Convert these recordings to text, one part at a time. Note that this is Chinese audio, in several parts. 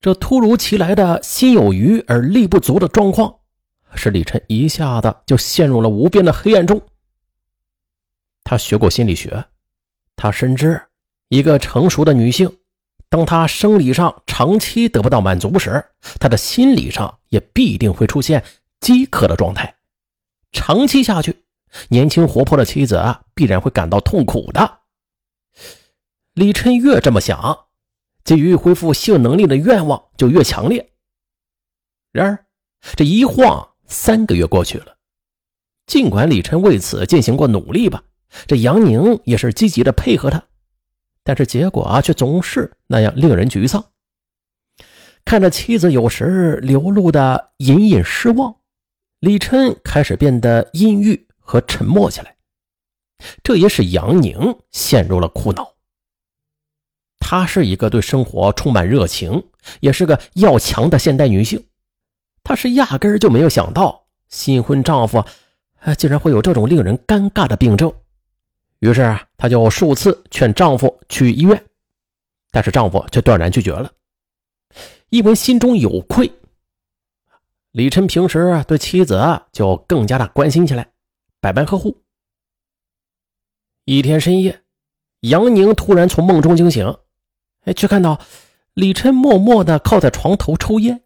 这突如其来的心有余而力不足的状况，使李晨一下子就陷入了无边的黑暗中。他学过心理学，他深知，一个成熟的女性，当她生理上长期得不到满足时，她的心理上也必定会出现饥渴的状态。长期下去，年轻活泼的妻子啊，必然会感到痛苦的。李琛越这么想，急于恢复性能力的愿望就越强烈。然而，这一晃三个月过去了，尽管李琛为此进行过努力吧，这杨宁也是积极的配合他，但是结果啊，却总是那样令人沮丧。看着妻子有时流露的隐隐失望。李琛开始变得阴郁和沉默起来，这也使杨宁陷入了苦恼。她是一个对生活充满热情，也是个要强的现代女性，她是压根儿就没有想到新婚丈夫竟然会有这种令人尴尬的病症。于是，她就数次劝丈夫去医院，但是丈夫却断然拒绝了，因为心中有愧。李琛平时对妻子就更加的关心起来，百般呵护。一天深夜，杨宁突然从梦中惊醒，哎，却看到李琛默默的靠在床头抽烟，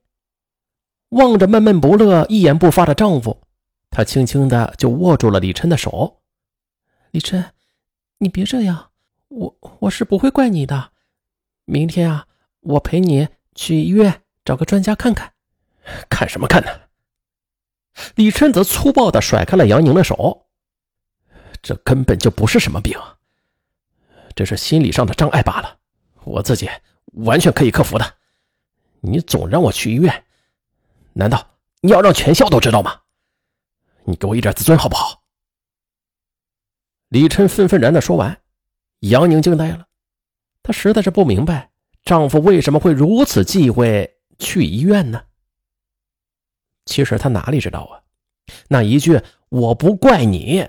望着闷闷不乐、一言不发的丈夫，她轻轻的就握住了李琛的手。李琛，你别这样，我我是不会怪你的。明天啊，我陪你去医院找个专家看看。看什么看呢？李琛则粗暴地甩开了杨宁的手。这根本就不是什么病，这是心理上的障碍罢了，我自己完全可以克服的。你总让我去医院，难道你要让全校都知道吗？你给我一点自尊好不好？李琛愤愤然的说完，杨宁惊呆了，她实在是不明白丈夫为什么会如此忌讳去医院呢？其实他哪里知道啊？那一句“我不怪你”，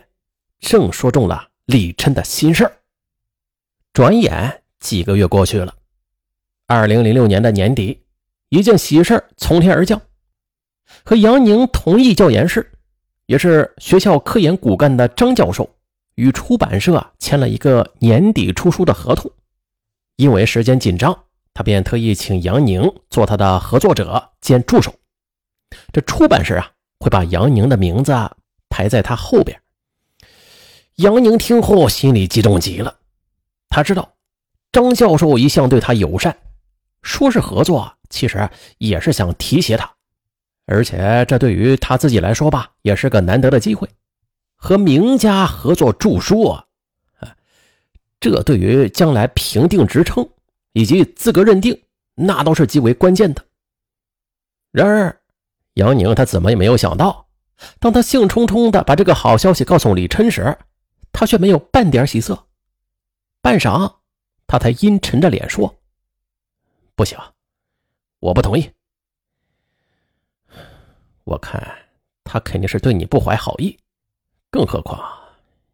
正说中了李琛的心事儿转眼几个月过去了，二零零六年的年底，一件喜事从天而降，和杨宁同一教研室，也是学校科研骨干的张教授，与出版社签了一个年底出书的合同。因为时间紧张，他便特意请杨宁做他的合作者兼助手。这出版社啊，会把杨宁的名字排在他后边。杨宁听后心里激动极了，他知道张教授一向对他友善，说是合作，其实也是想提携他。而且这对于他自己来说吧，也是个难得的机会，和名家合作著书啊，这对于将来评定职称以及资格认定，那都是极为关键的。然而。杨宁，他怎么也没有想到，当他兴冲冲的把这个好消息告诉李琛时，他却没有半点喜色。半晌，他才阴沉着脸说：“不行，我不同意。我看他肯定是对你不怀好意，更何况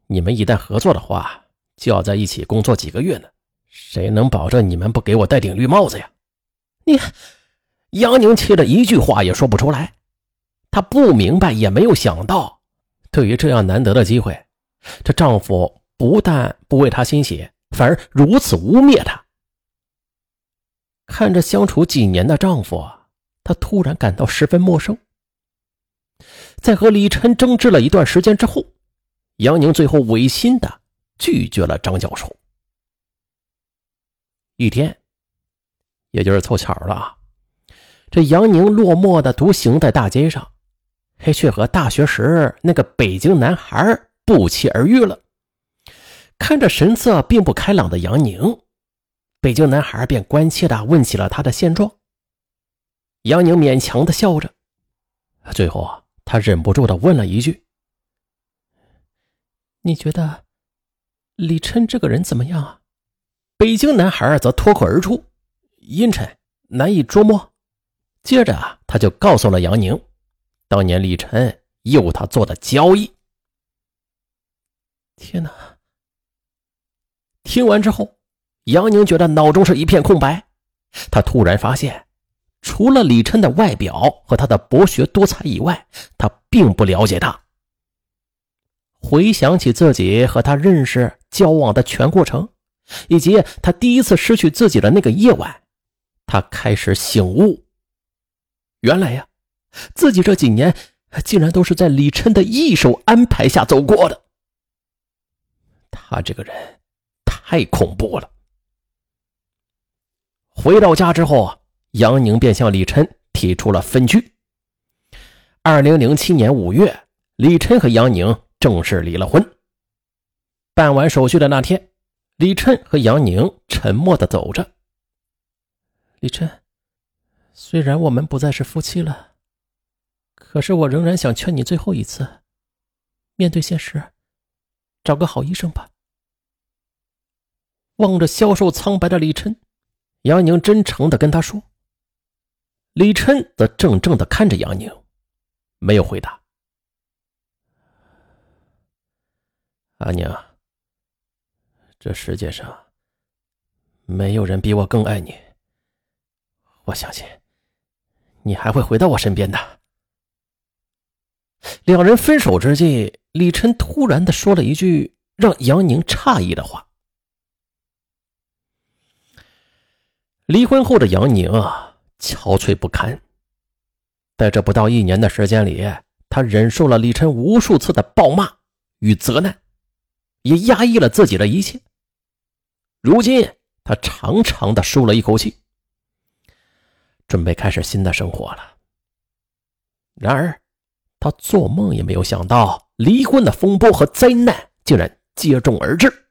你们一旦合作的话，就要在一起工作几个月呢。谁能保证你们不给我戴顶绿帽子呀？你。”杨宁气得一句话也说不出来，她不明白，也没有想到，对于这样难得的机会，这丈夫不但不为她欣喜，反而如此污蔑她。看着相处几年的丈夫，她突然感到十分陌生。在和李晨争执了一段时间之后，杨宁最后违心的拒绝了张教授。一天，也就是凑巧了。这杨宁落寞的独行在大街上，嘿，却和大学时那个北京男孩不期而遇了。看着神色并不开朗的杨宁，北京男孩便关切的问起了他的现状。杨宁勉强的笑着，最后他忍不住的问了一句：“你觉得李琛这个人怎么样啊？”北京男孩则脱口而出：“阴沉，难以捉摸。”接着啊，他就告诉了杨宁，当年李晨诱他做的交易。天哪！听完之后，杨宁觉得脑中是一片空白。他突然发现，除了李琛的外表和他的博学多才以外，他并不了解他。回想起自己和他认识、交往的全过程，以及他第一次失去自己的那个夜晚，他开始醒悟：原来呀，自己这几年竟然都是在李琛的一手安排下走过的。他这个人太恐怖了。回到家之后，杨宁便向李琛提出了分居。二零零七年五月，李琛和杨宁正式离了婚。办完手续的那天，李琛和杨宁沉默的走着。李琛，虽然我们不再是夫妻了，可是我仍然想劝你最后一次，面对现实，找个好医生吧。望着消瘦苍白的李琛。杨宁真诚的跟他说：“李琛则怔怔的看着杨宁，没有回答。阿宁，这世界上没有人比我更爱你。我相信你还会回到我身边的。”两人分手之际，李琛突然的说了一句让杨宁诧异的话。离婚后的杨宁啊，憔悴不堪。在这不到一年的时间里，他忍受了李晨无数次的暴骂与责难，也压抑了自己的一切。如今，他长长的舒了一口气，准备开始新的生活了。然而，他做梦也没有想到，离婚的风波和灾难竟然接踵而至。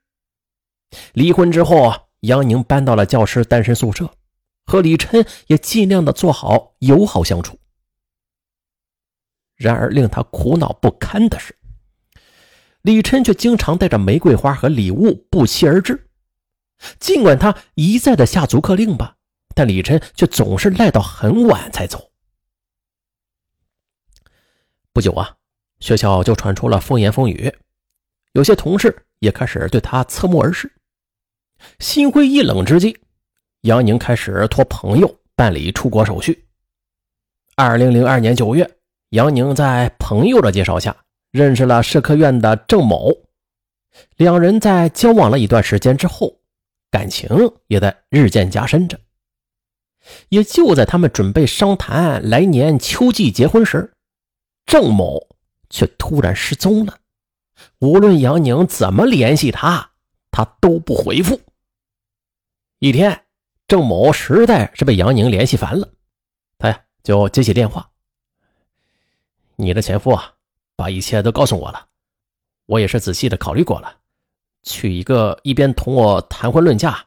离婚之后。杨宁搬到了教师单身宿舍，和李琛也尽量的做好友好相处。然而令他苦恼不堪的是，李琛却经常带着玫瑰花和礼物不期而至。尽管他一再的下逐客令吧，但李琛却总是赖到很晚才走。不久啊，学校就传出了风言风语，有些同事也开始对他侧目而视。心灰意冷之际，杨宁开始托朋友办理出国手续。二零零二年九月，杨宁在朋友的介绍下认识了社科院的郑某，两人在交往了一段时间之后，感情也在日渐加深着。也就在他们准备商谈来年秋季结婚时，郑某却突然失踪了。无论杨宁怎么联系他，他都不回复。一天，郑某实在是被杨宁联系烦了，他呀就接起电话：“你的前夫啊，把一切都告诉我了，我也是仔细的考虑过了，娶一个一边同我谈婚论嫁，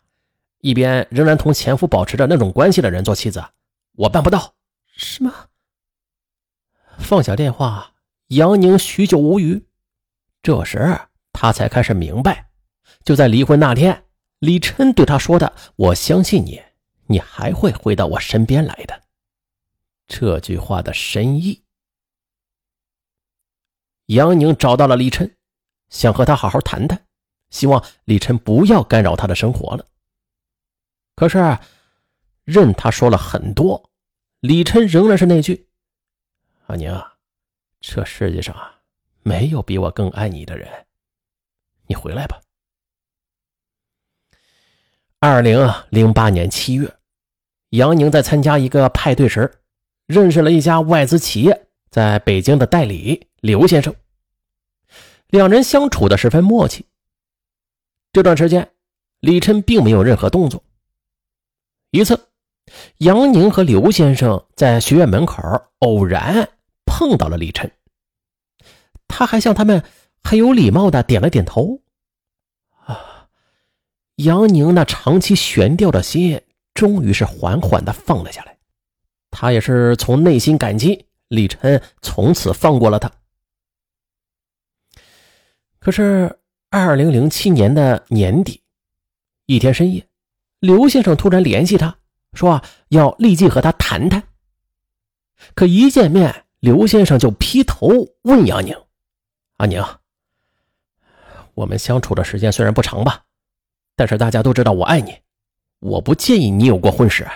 一边仍然同前夫保持着那种关系的人做妻子，我办不到。”“什么？”放下电话，杨宁许久无语。这时他才开始明白，就在离婚那天。李琛对他说的：“我相信你，你还会回到我身边来的。”这句话的深意。杨宁找到了李琛，想和他好好谈谈，希望李琛不要干扰他的生活了。可是，任他说了很多，李琛仍然是那句：“阿宁，这世界上啊，没有比我更爱你的人，你回来吧。”二零零八年七月，杨宁在参加一个派对时，认识了一家外资企业在北京的代理刘先生。两人相处的十分默契。这段时间，李琛并没有任何动作。一次，杨宁和刘先生在学院门口偶然碰到了李琛，他还向他们很有礼貌的点了点头。杨宁那长期悬吊的心，终于是缓缓的放了下来。他也是从内心感激李晨，从此放过了他。可是，二零零七年的年底，一天深夜，刘先生突然联系他，说要立即和他谈谈。可一见面，刘先生就劈头问杨宁：“阿宁，我们相处的时间虽然不长吧？”但是大家都知道我爱你，我不介意你有过婚史，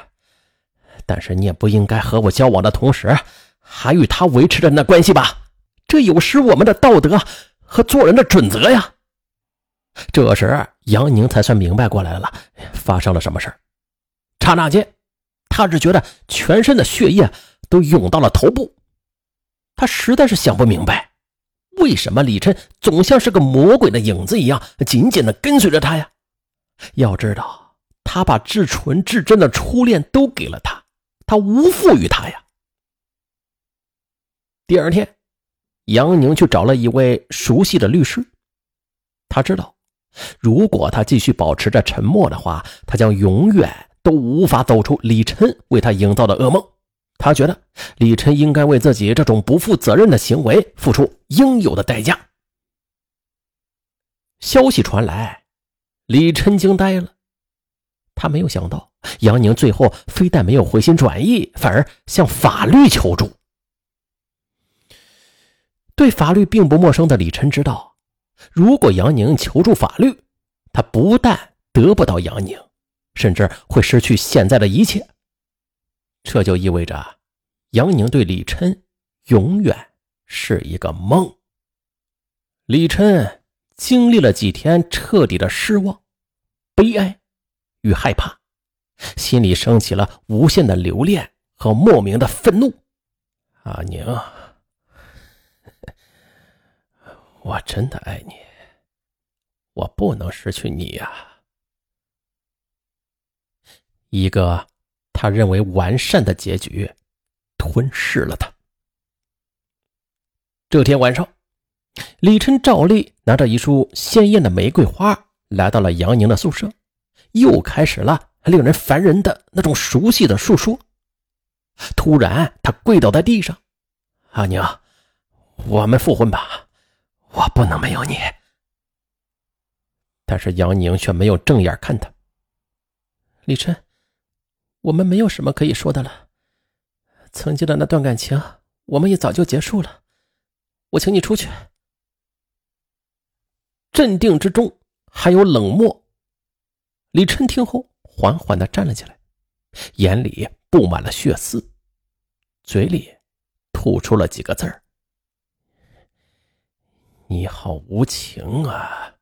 但是你也不应该和我交往的同时，还与他维持着那关系吧？这有失我们的道德和做人的准则呀！这时，杨宁才算明白过来了，发生了什么事刹那间，他只觉得全身的血液都涌到了头部。他实在是想不明白，为什么李琛总像是个魔鬼的影子一样，紧紧的跟随着他呀？要知道，他把至纯至真的初恋都给了他，他无负于他呀。第二天，杨宁去找了一位熟悉的律师，他知道。如果他继续保持着沉默的话，他将永远都无法走出李琛为他营造的噩梦。他觉得李琛应该为自己这种不负责任的行为付出应有的代价。消息传来，李琛惊呆了，他没有想到杨宁最后非但没有回心转意，反而向法律求助。对法律并不陌生的李琛知道。如果杨宁求助法律，他不但得不到杨宁，甚至会失去现在的一切。这就意味着，杨宁对李琛永远是一个梦。李琛经历了几天彻底的失望、悲哀与害怕，心里升起了无限的留恋和莫名的愤怒。阿宁。我真的爱你，我不能失去你呀！一个他认为完善的结局吞噬了他。这天晚上，李琛照例拿着一束鲜艳的玫瑰花来到了杨宁的宿舍，又开始了令人烦人的那种熟悉的述说。突然，他跪倒在地上：“阿宁，我们复婚吧。”我不能没有你，但是杨宁却没有正眼看他。李琛，我们没有什么可以说的了，曾经的那段感情，我们也早就结束了。我请你出去。镇定之中还有冷漠。李琛听后缓缓的站了起来，眼里布满了血丝，嘴里吐出了几个字儿。你好无情啊！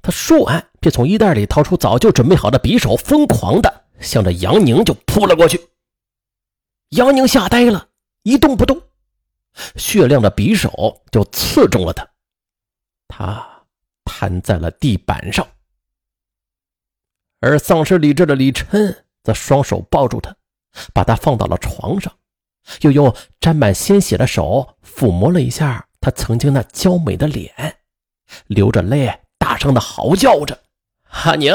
他说完，便从衣袋里掏出早就准备好的匕首，疯狂的向着杨宁就扑了过去。杨宁吓呆了，一动不动，血亮的匕首就刺中了他，他瘫在了地板上。而丧失理智的李琛则双手抱住他，把他放到了床上，又用沾满鲜血的手抚摸了一下。他曾经那娇美的脸，流着泪，大声的嚎叫着：“阿宁，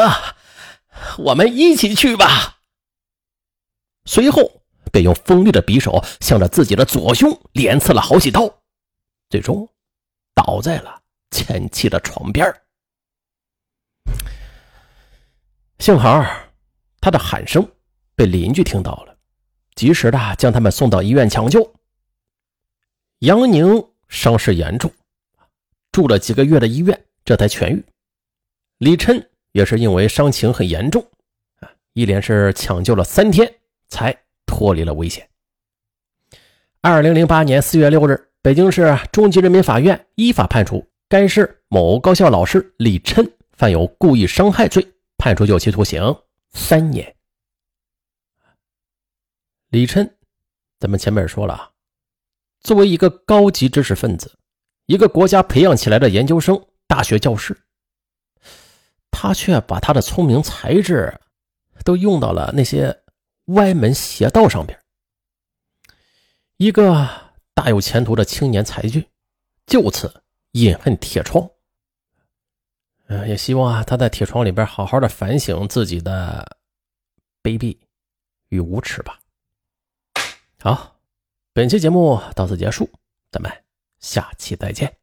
我们一起去吧。”随后便用锋利的匕首向着自己的左胸连刺了好几刀，最终倒在了前妻的床边。幸好他的喊声被邻居听到了，及时的将他们送到医院抢救。杨宁。伤势严重，住了几个月的医院，这才痊愈。李琛也是因为伤情很严重，啊，一连是抢救了三天，才脱离了危险。二零零八年四月六日，北京市中级人民法院依法判处该市某高校老师李琛犯有故意伤害罪，判处有期徒刑三年。李琛，咱们前面说了。作为一个高级知识分子，一个国家培养起来的研究生、大学教师，他却把他的聪明才智都用到了那些歪门邪道上边。一个大有前途的青年才俊，就此饮恨铁窗。嗯，也希望啊，他在铁窗里边好好的反省自己的卑鄙与无耻吧。好。本期节目到此结束，咱们下期再见。